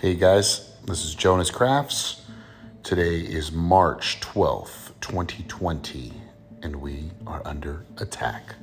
Hey guys, this is Jonas Crafts. Today is March 12th, 2020, and we are under attack.